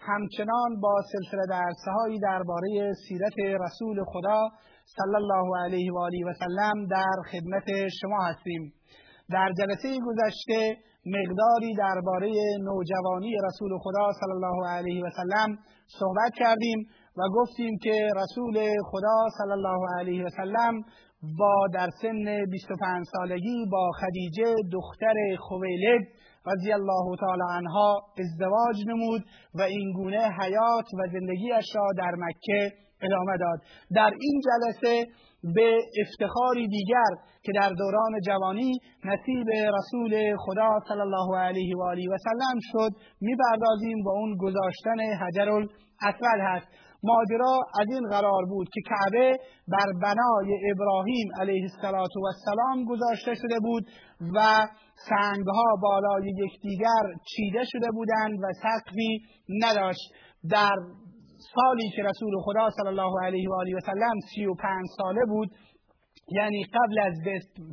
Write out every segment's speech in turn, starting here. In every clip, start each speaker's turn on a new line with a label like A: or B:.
A: همچنان با سلسله درسهایی درباره سیرت رسول خدا صلی الله علیه و آله و سلم در خدمت شما هستیم. در جلسه گذشته مقداری درباره نوجوانی رسول خدا صلی الله علیه و سلم صحبت کردیم و گفتیم که رسول خدا صلی الله علیه و سلم با در سن 25 سالگی با خدیجه دختر خویلد رضی الله تعالی عنها ازدواج نمود و این گونه حیات و زندگیش را در مکه ادامه داد. در این جلسه به افتخاری دیگر که در دوران جوانی نصیب رسول خدا صلی الله علیه و آله و سلم شد می‌پردازیم و اون گذاشتن حجر الاسود هست. ماجرا از این قرار بود که کعبه بر بنای ابراهیم علیه السلام گذاشته شده بود و سنگها بالای یکدیگر چیده شده بودند و سقفی نداشت. در سالی که رسول خدا صلی الله علیه و آله و سلم سی و پنج ساله بود یعنی قبل از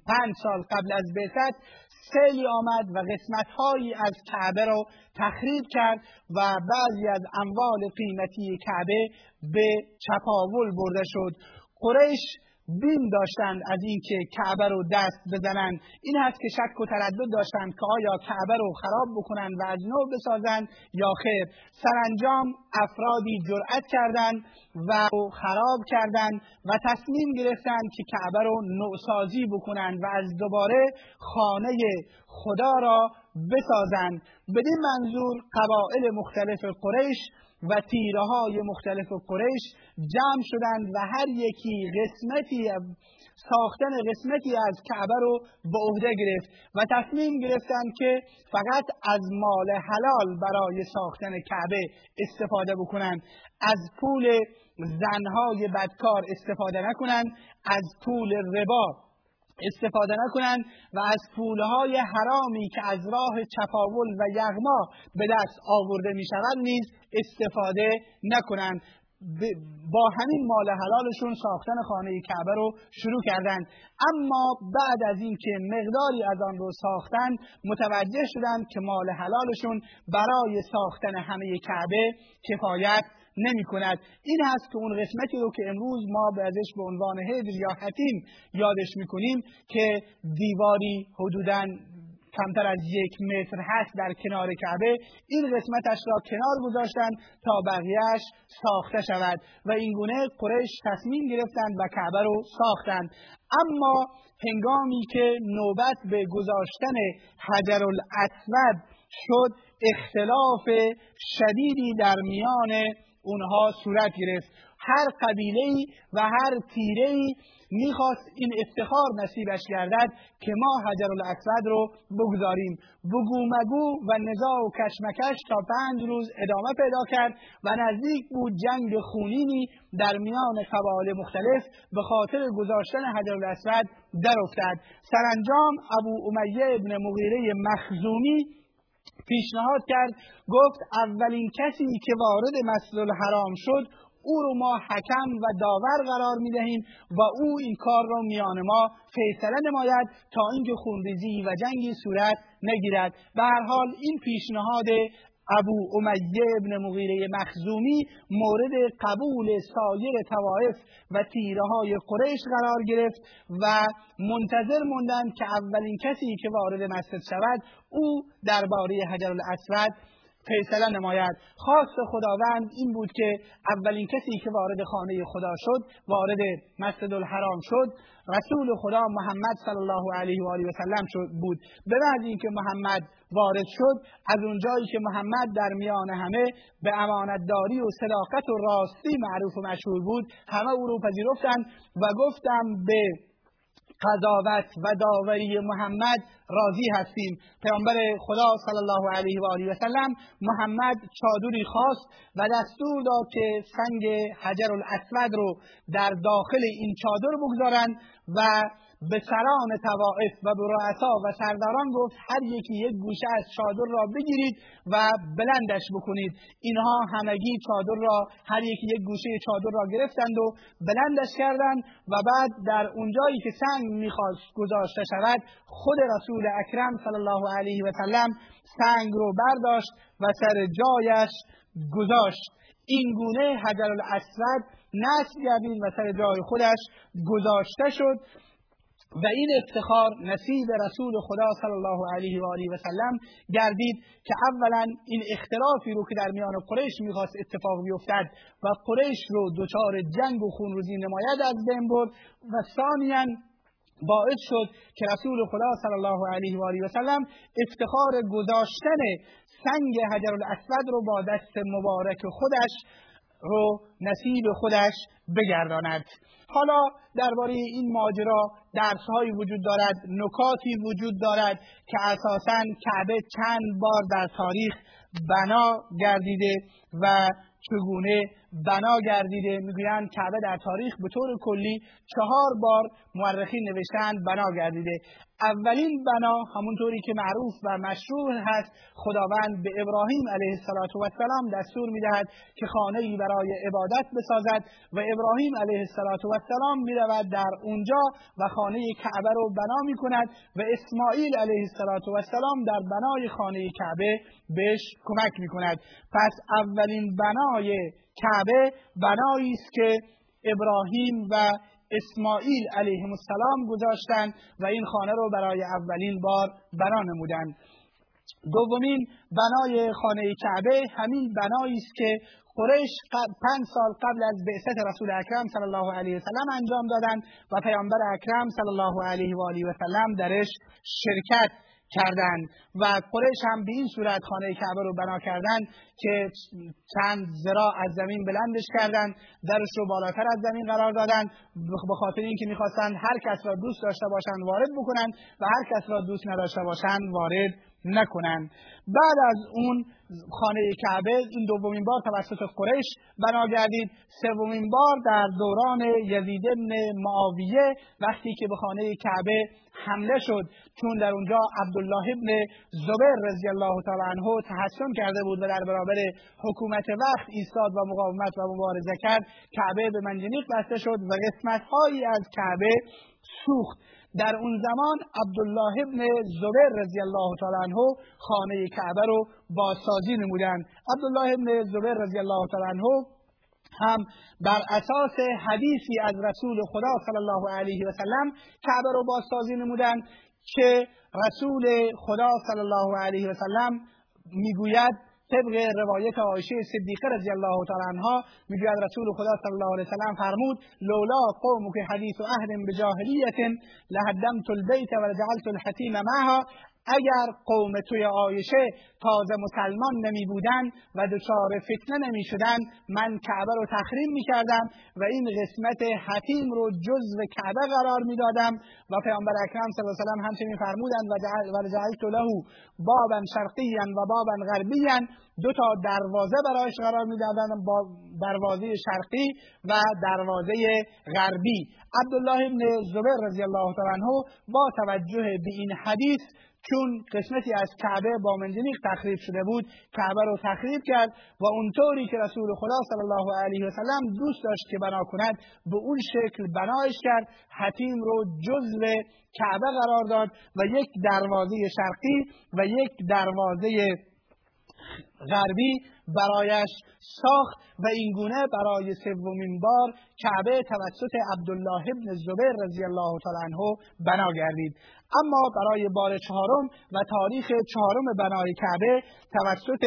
A: پنج سال قبل از بعثت سیلی آمد و قسمت هایی از کعبه رو تخریب کرد و بعضی از اموال قیمتی کعبه به چپاول برده شد. قریش بیم داشتند از اینکه کعبه رو دست بزنند این هست که شک و تردد داشتند که آیا کعبه رو خراب بکنند و از نو بسازند یا خیر. سرانجام افرادی جرأت کردند و خراب کردند و تصمیم گرفتند که کعبه رو نوسازی بکنند و از دوباره خانه خدا را بسازند بدین منظور قبائل مختلف قریش و تیره های مختلف قریش جمع شدند و هر یکی قسمتی ساختن قسمتی از کعبه رو به عهده گرفت و تصمیم گرفتند که فقط از مال حلال برای ساختن کعبه استفاده بکنند. از پول زنهای بدکار استفاده نکنند از پول ربا استفاده نکنند و از پولهای حرامی که از راه چپاول و یغما به دست آورده می شود نیز استفاده نکنند. با همین مال حلالشون ساختن خانه کعبه رو شروع کردند اما بعد از اینکه مقداری از آن رو ساختن متوجه شدند که مال حلالشون برای ساختن همه کعبه کفایت نمی کند این هست که اون قسمتی رو که امروز ما به ازش به عنوان هجر یا حتیم یادش می‌کنیم که دیواری حدوداً کمتر از یک متر هست در کنار کعبه. این قسمتش را کنار گذاشتند تا بقیهش ساخته شود و اینگونه قریش تصمیم گرفتند و کعبه رو ساختند. اما هنگامی که نوبت به گذاشتن حجر الاسود شد اختلاف شدیدی در میان اونها صورت گرفت. هر قبیله و هر تیره می‌خواست این افتخار نصیبش گردد که ما حجر الاسود رو بگذاریم. بگو مگو و نزاع و کشمکش تا پنج روز ادامه پیدا کرد و نزدیک بود جنگ خونینی در میان قبایل مختلف به خاطر گذاشتن حجر الاسود در افتد. سرانجام ابو امیه ابن مغیره مخزومی پیشنهاد کرد گفت اولین کسی که وارد مسجد الحرام شد او رو ما حکم و داور قرار می دهیم و او این کار را میان ما فیصله نماید تا اینکه خونریزی و جنگی صورت نگیرد. به هر حال این پیشنهاد ابو امیه ابن مغیره مخزومی مورد قبول سایر توائف و تیره های قریش قرار گرفت و منتظر موندند که اولین کسی که وارد مسجد شود او درباره حجر الاسود فیصله نماید. خواست خداوند این بود که اولین کسی که وارد خانه خدا شد وارد مسجد الحرام شد رسول خدا محمد صلی الله علیه و آله و سلم شد بود. به بعد اینکه محمد وارد شد از اونجایی که محمد در میان همه به امانتداری و صداقت و راستی معروف و مشهور بود همه او رو پذیرفتند و گفتم به قضاوت و داوری محمد راضی هستیم. پیامبر خدا صلی الله علیه و آله و سلم محمد چادری خواست و دستور داد که سنگ حجر الاسود رو در داخل این چادر بگذارند و به سران توائف و به رؤسا و سرداران گفت هر یکی یک گوشه از چادر را بگیرید و بلندش بکنید. اینها همگی چادر را هر یکی یک گوشه چادر را گرفتند و بلندش کردند و بعد در اونجایی که سنگ می‌خواست گذاشته شود خود رسول اکرم صلی الله علیه و سلم سنگ رو برداشت و سر جایش گذاشت. این گونه حجر الاسود نصب گردید و سر جای خودش گذاشته شد. و این افتخار نصیب رسول خدا صلی الله علیه و آله و سلم گردید که اولا این اختلافی رو که در میان قریش می‌خواست اتفاق بیفتد و قریش رو دچار جنگ و خونروزی نماید از بین برد و ثانیا باعث شد که رسول خدا صلی الله علیه و آله و سلم افتخار گذاشتن سنگ حجر الاسود رو با دست مبارک خودش رو نصیب خودش بگرداند. حالا درباره این ماجرا درسهایی وجود دارد نکاتی وجود دارد که اساسا کعبه چند بار در تاریخ بنا گردیده و چگونه بنا گردیده. می‌گویند کعبه در تاریخ به طور کلی چهار بار مورخین نوشتند بنا گردیده. اولین بنا همونطوری که معروف و مشروع هست خداوند به ابراهیم علیه السلام دستور می‌دهد که خانه ای برای عبادت بسازد و ابراهیم علیه السلام می‌رود در اونجا و خانه کعبه رو بنا می‌کند و اسماعیل علیه السلام در بنای خانه کعبه بهش کمک می‌کند. پس اولین بنای کعبه بنایی است که ابراهیم و اسماعیل علیه السلام گذاشتند و این خانه رو برای اولین بار بنا نمودند دومین بنای خانه کعبه همین بنایی است که قریش پنج سال قبل از بعثت رسول اکرم صلی الله علیه و سلم انجام دادند و پیامبر اکرم صلی الله علیه و آله و سلم درش شرکت کردند و قریش هم به این صورت خانه کعبه رو بنا کردند که چند زرا از زمین بلندش کردند درش رو بالاتر از زمین قرار دادند به خاطر اینکه می‌خواستند هر کس را دوست داشته باشند وارد بکنند و هر کس را دوست نداشته باشند وارد نکنند بعد از اون خانه کعبه این دومین بار توسط قریش بنا گردید. سومین بار در دوران یزید بن معاویه وقتی که به خانه کعبه حمله شد چون در اونجا عبدالله ابن زبیر رضی الله تعالی عنه تحسن کرده بود و در برابر حکومت وقت ایستاد و مقاومت و مبارزه کرد. کعبه به منجنیق بسته شد و قسمت هایی از کعبه سوخت. در اون زمان عبدالله ابن زبیر رضی الله تعالی عنه خانه کعبه رو بازسازی نمودند عبدالله ابن زبیر رضی الله تعالی عنه هم بر اساس حدیثی از رسول خدا صلی الله علیه و سلم کعبه رو بازسازی نمودند که رسول خدا صلی الله علیه و سلم می‌گوید طبق روایت عایشه صدیقه رضی الله تعالی عنها می‌گوید رسول خدا صلی الله علیه وسلم فرمود لولا قومک حدیث عهد بجاهلیت لهدمت البیت ولجعلت الحتیم معها. اگر قوم توی آیشه تازه مسلمان نمی بودن و دچار فتنه نمی شدن من کعبه رو تخریم می کردم و این قسمت حتیم رو جزو کعبه قرار می دادم و پیامبر اکرم صلی الله علیه و همچنین فرمودند و جعلت له بابا شرقیا و بابا غربیا. دو تا دروازه برایش قرار می‌دادند با دروازه شرقی و دروازه غربی. عبدالله ابن زبیر رضی الله تعالی عنه با توجه به این حدیث چون قسمتی از کعبه با منجنیق تخریب شده بود کعبه رو تخریب کرد و اونطوری که رسول خدا صلی الله علیه و سلم دوست داشت که بنا کند به اون شکل بنایش کرد حتیم رو جزو کعبه قرار داد و یک دروازه شرقی و یک دروازه غربی برایش ساخت و اینگونه برای سومین بار کعبه توسط عبدالله ابن زبیر رضی الله تعالی عنه بنا گردید. اما برای بار چهارم و تاریخ چهارم بنای کعبه توسط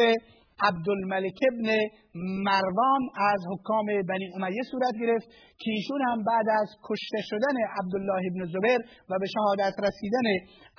A: عبدالملک ابن مروان از حکام بنی امیه صورت گرفت که ایشون هم بعد از کشته شدن عبدالله ابن زبیر و به شهادت رسیدن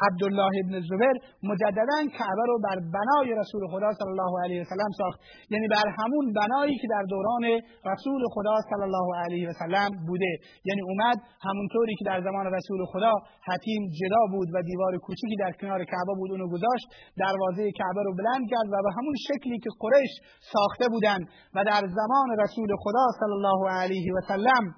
A: عبدالله ابن زبیر مجددا کعبه رو بر بنای رسول خدا صلی الله علیه وسلم ساخت. یعنی بر همون بنایی که در دوران رسول خدا صلی الله علیه وسلم بوده. یعنی اومد همونطوری که در زمان رسول خدا حتیم جدا بود و دیوار کوچیکی در کنار کعبه بود اونو گذاشت دروازه کعبه رو بلند کرد و به همون شکلی که قریش ساخته بودند و در زمان رسول خدا صلی الله علیه و سلم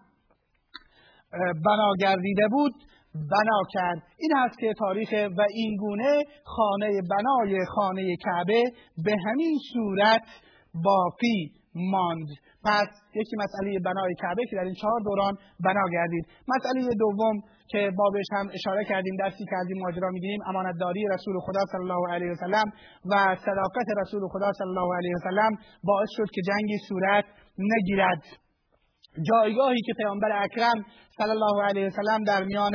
A: بنا گردیده بود بنا کرد. این هست که تاریخ و این گونه خانه بنای خانه کعبه به همین صورت باقی ماند. پس یکی مسئله بنای کعبه که در این چهار دوران بنا گردید. مسئله دوم که بابش هم اشاره کردیم درسی که از این ماجرا می‌گیریم امانتداری رسول خدا صلی الله علیه وسلم و صداقت رسول خدا صلی الله علیه وسلم باعث شد که جنگی صورت نگیرد. جایگاهی که پیامبر اکرم صلی الله علیه وسلم در میان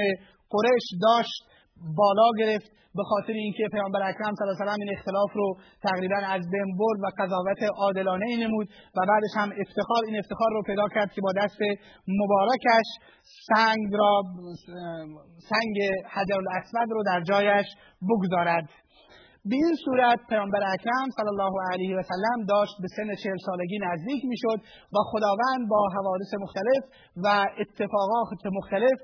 A: قریش داشت بالا گرفت به خاطر اینکه پیامبر اکرم صلی الله علیه این اختلاف رو تقریبا از بین برد و قضاوت عادلانه نمود و بعدش هم افتخار این افتخار رو پیدا کرد که با دست مبارکش سنگ را سنگ حجر الاسود رو در جایش بگذارد. به این صورت پیامبر اکرم صلی الله علیه و سلم داشت به سن چهل سالگی نزدیک می‌شد و خداوند با حوادث مختلف و اتفاقات مختلف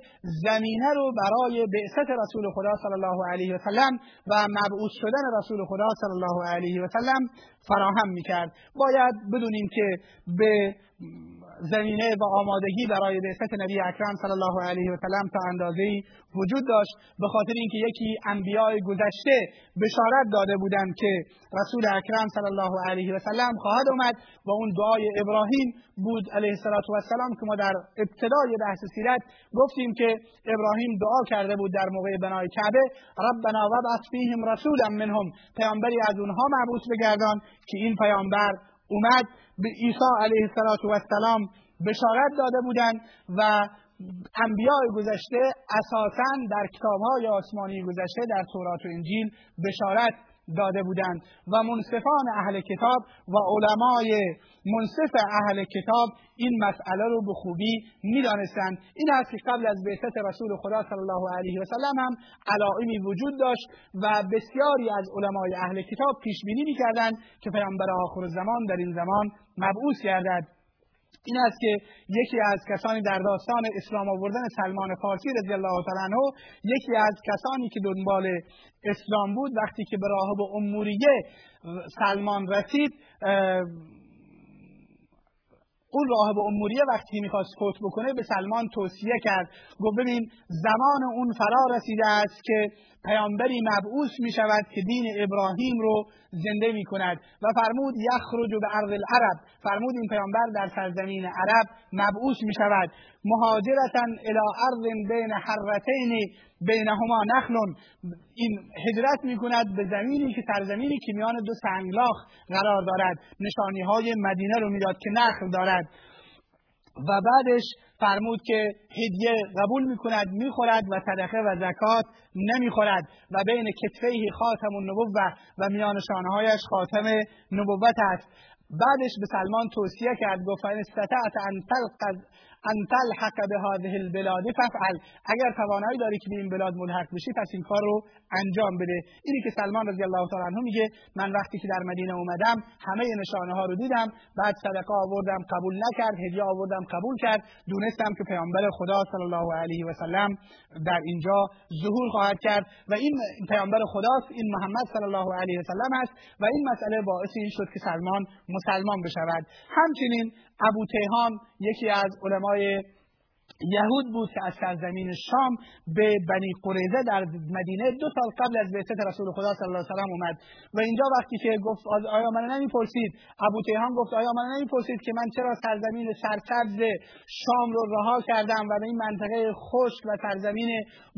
A: زمینه رو برای بعثت رسول خدا صلی الله علیه و سلم و مبعوث شدن رسول خدا صلی الله علیه و سلم فراهم می‌کرد. باید بدونیم که به زمینه و آمادگی برای بعثت نبی اکرم صلی الله علیه و سلم تا اندازه وجود داشت به خاطر اینکه یکی انبیاء گذشته بشارت داده بودند که رسول اکرم صلی الله علیه و سلم خواهد آمد و اون دعای ابراهیم بود علیه السلام که ما در ابتدای بحث سیرت گفتیم که ابراهیم دعا کرده بود در موقع بنای کعبه ربنا وابعث فیهم رسولا منهم. پیامبری از اونها مبعوث بگردان که این پیامبر اومد به عیسی علیه السلام بشارت داده بودند و انبیاء گذشته اساسا در کتابهای آسمانی گذشته در تورات و انجیل بشارت داده بودند. و منصفان اهل کتاب و علمای منصف اهل کتاب این مسئله رو به خوبی می‌دانستند. این است که قبل از بعثت رسول خدا صلی الله علیه و سلم هم علائمی وجود داشت و بسیاری از علمای اهل کتاب پیش بینی می‌کردند که پیامبر آخر زمان در این زمان مبعوث گردد. این است که یکی از کسانی در داستان اسلام آوردن سلمان فارسی رضی الله تعالی عنه یکی از کسانی که دنبال اسلام بود وقتی که به راهب اموریه سلمان رسید اون راهب اموریه وقتی می‌خواست فوت بکنه به سلمان توصیه کرد. گفت ببین زمان اون فرا رسیده است که پیامبری مبعوث می شود که دین ابراهیم رو زنده می کند و فرمود یخرج به ارض العرب. فرمود این پیامبر در سرزمین عرب مبعوث می شود مهاجرتا الى ارض بین حرتین بینهما نخل این هجرت می کند به زمینی که سرزمینی که میان دو سنگلاخ قرار دارد. نشانی های مدینه رو می‌داد که نخل دارد. و بعدش فرمود که هدیه قبول می‌کند می‌خورد و صدقه و زکات نمی‌خورد و بین کتفه خاتم النبوه و میان شانهایش خاتم نبوت است. بعدش به سلمان توصیه کرد گفت فان استطعت ان ان تلحق به هذه البلاد. ففعل اگر توانایی داری که به این بلاد ملحق بشی پس این کار رو انجام بده. اینی که سلمان رضی الله تعالی عنه میگه من وقتی که در مدینه اومدم همه نشانه ها رو دیدم بعد صدقه آوردم قبول نکرد هدیه آوردم قبول کرد. دونستم که پیامبر خدا صلی الله علیه و سلم در اینجا ظهور خواهد کرد. و این پیامبر خداست این محمد صلی الله علیه و سلم است و این مسئله باعث این شد که سلمان مسلمان بشود. همچنین ابو تیهان یکی از علمای یهود بود که از سرزمین شام به بنی قریزه در مدینه دو سال قبل از بعثت رسول خدا صلی الله علیه و اومد. و اینجا وقتی که گفت آیا من نمی‌پرسید؟ ابو تیهان گفت آیا من نمی‌پرسید که من چرا سرزمین سرسبز شام رو رها کردم و به این منطقه خشک و سرزمین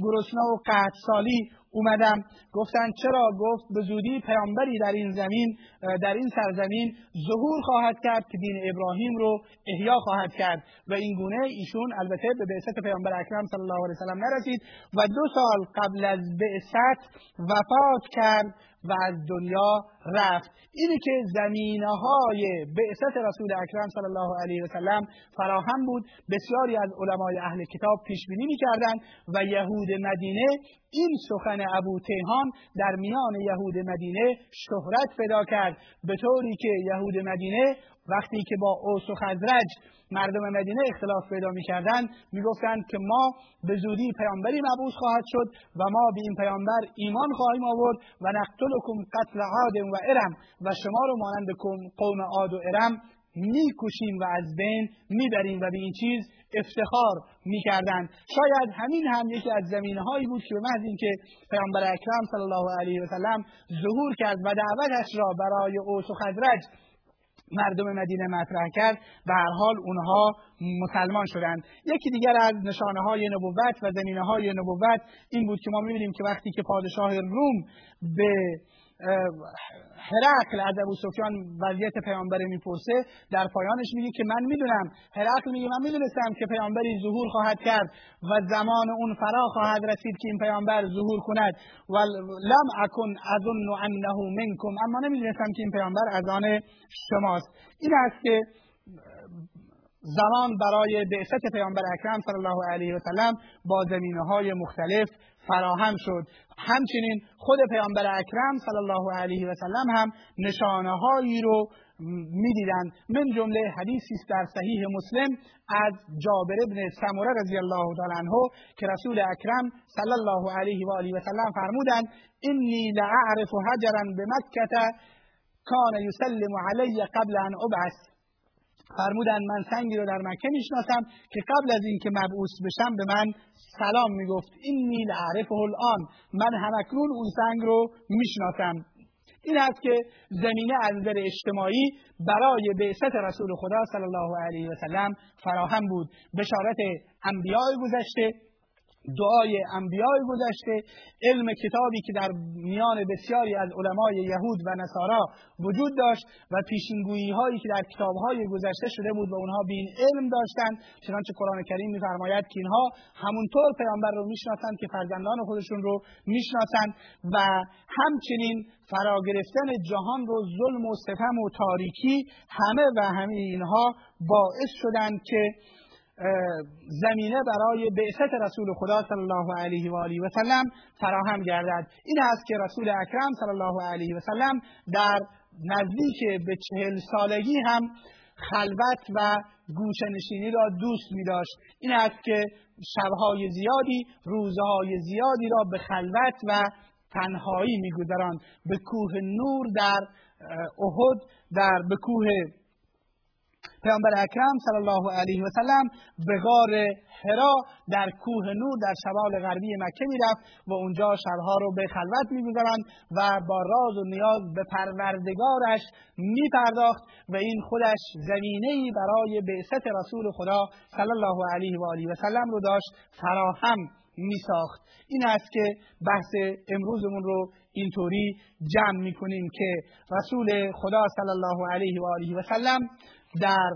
A: گرسنه و قحطسالی اومدم. گفتن چرا؟ گفت به زودی پیامبری در این زمین در این سرزمین ظهور خواهد کرد که دین ابراهیم رو احیا خواهد کرد. و این گونه ایشون البته به بعثت پیامبر اکرم صلی الله علیه وسلم نرسید و دو سال قبل از بعثت وفات کرد و از دنیا رفت. اینی که زمینه های بعثت رسول اکرم صلی الله علیه و سلم فراهم بود بسیاری از علمای اهل کتاب پیش بینی می‌کردند و یهود مدینه این سخن ابو تهان در میان یهود مدینه شهرت پیدا کرد. به طوری که یهود مدینه وقتی که با اوس و خزرج مردم مدینه اختلاف پیدا می‌کردند می‌گفتند که ما به زودی پیامبری مبعوث خواهد شد و ما به این پیامبر ایمان خواهیم آورد و نقتلکم قتل عاد و ارم. و شما رو مانند قوم عاد و ارم می‌کشیم و از بین می‌بریم و به این چیز افتخار می‌کردند. شاید همین هم یکی از زمینه هایی بود که به محض اینکه پیامبر اکرم صلی الله علیه و سلم ظهور کرد و دعوتش را برای اوس و خزرج مردم مدینه مطرح کرد به هر حال اونها مسلمان شدند. یکی دیگر از نشانه های نبوت و زمینه های نبوت این بود که ما می‌بینیم که وقتی که پادشاه روم به هرقل از ابو سفیان وضعیت پیامبر می‌پرسه در پایانش میگه که من می‌دونم. هرقل میگه من می‌دونستم که پیامبری ظهور خواهد کرد و زمان اون فرا خواهد رسید که این پیامبر ظهور کند. و لم اکن اظن انه منکم اما نمی‌دونستم که این پیامبر از آن شماست. این است که زمان برای بعثت پیامبر اکرم صلی الله علیه و سلم با زمینه های مختلف فراهم شد. همچنین خود پیامبر اکرم صلی الله علیه و سلم هم نشانه هایی رو می‌دیدند. من جمله حدیثی است در صحیح مسلم از جابر ابن سموره رضی الله تعالی عنه که رسول اکرم صلی الله علیه و آله و سلم فرمودند انی لاعرف حجرا بمکه کان یسلم علی قبل ان ابعث. فرمودن من سنگی رو در مکه می‌شناسم که قبل از اینکه مبعوث بشم به من سلام می‌گفت. این نیل عرفه الان من همکنون اون سنگ رو می‌شناسم. این است که زمینه از نظر اجتماعی برای بعثت رسول خدا صلی الله علیه و سلم فراهم بود. بشارت انبیاء گذشته دعای انبیاء گذشته علم کتابی که در میان بسیاری از علمای یهود و نصارا وجود داشت و پیشینگویی هایی که در کتاب های گذشته شده بود و اونها بین علم داشتند. چنانچه قرآن کریم میفرماید که اینها همونطور پیامبر رو می‌شناسند که فرزندان خودشون رو می‌شناسند و همچنین فرا گرفتن جهان رو ظلم و ستم و تاریکی همه و همه اینها باعث شدند که زمینه برای بعثت رسول خدا صلی الله علیه و آله و سلم فراهم گردد. این است که رسول اکرم صلی الله علیه و سلم در نزدیک به چهل سالگی هم خلوت و گوشنشینی را دوست می داشت این است که شبهای زیادی روزهای زیادی را به خلوت و تنهایی میگذراند. به کوه نور در احد در به کوه پیامبر اکرم صلی الله علیه و سلم به غار حرا در کوه نور در شمال غربی مکه می‌رفت و اونجا شبها رو به خلوت میگذراند و با راز و نیاز به پروردگارش میپرداخت و این خودش زمینه برای بعثت رسول خدا صلی الله علیه و آله و سلم رو داشت فراهم می ساخت این است که بحث امروزمون رو اینطوری جمع می‌کنیم که رسول خدا صلی الله علیه و آله و سلم در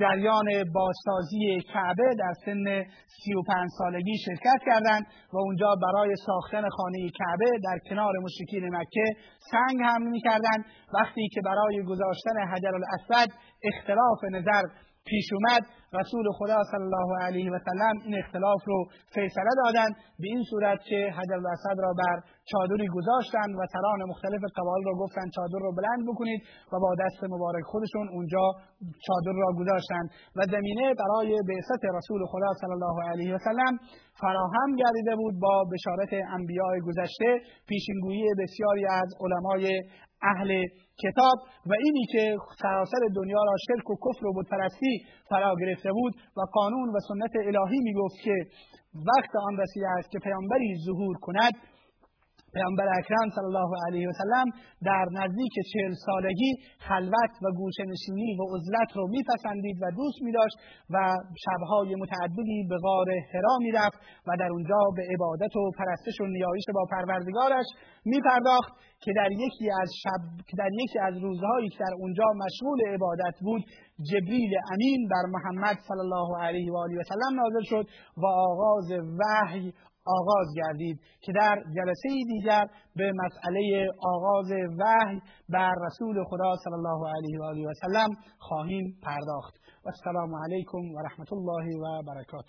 A: جریان بازسازی کعبه در سن 35 سالگی شرکت کردند و اونجا برای ساختن خانه کعبه در کنار مشرکین مکه سنگ حمل می‌کردند. وقتی که برای گذاشتن حجر الاسود اختلاف نظر پیش اومد. رسول خدا صلی الله علیه و سلم این اختلاف رو فیصله دادند. به این صورت که حجر الاسد را بر چادری گذاشتند و سران مختلف قبایل را گفتند چادر رو بلند بکنید و با دست مبارک خودشون اونجا چادر را گذاشتند. و زمینه برای بعثت رسول خدا صلی الله علیه و سلم فراهم گردیده بود با بشارت انبیاء گذشته. پیشینگویی بسیاری از علمای اهل کتاب و اینی که سراسر دنیا را شرک و کفر و بتپرستی فرا گرفته بود و قانون و سنت الهی می‌گفت که وقت آن رسیده است که پیامبری ظهور کند. پیامبر اکرم صلی الله علیه و سلم در نزدیک چهل سالگی خلوت و گوشنشینی و عزلت رو میپسندید و دوست میداشت و شبهای متعددی به غار حرا می‌رفت و در اونجا به عبادت و پرستش و نیایش با پروردگارش میپرداخت که در یکی از شب که در یکی از روزهایی که در اونجا مشغول عبادت بود جبریل امین بر محمد صلی الله علیه و آله و سلم نازل شد و آغاز وحی آغاز گردید که در جلسه دیگر به مسئله آغاز وحی بر رسول خدا صلی الله علیه و آله و سلم خواهیم پرداخت. و السلام علیکم و رحمت الله و برکاته.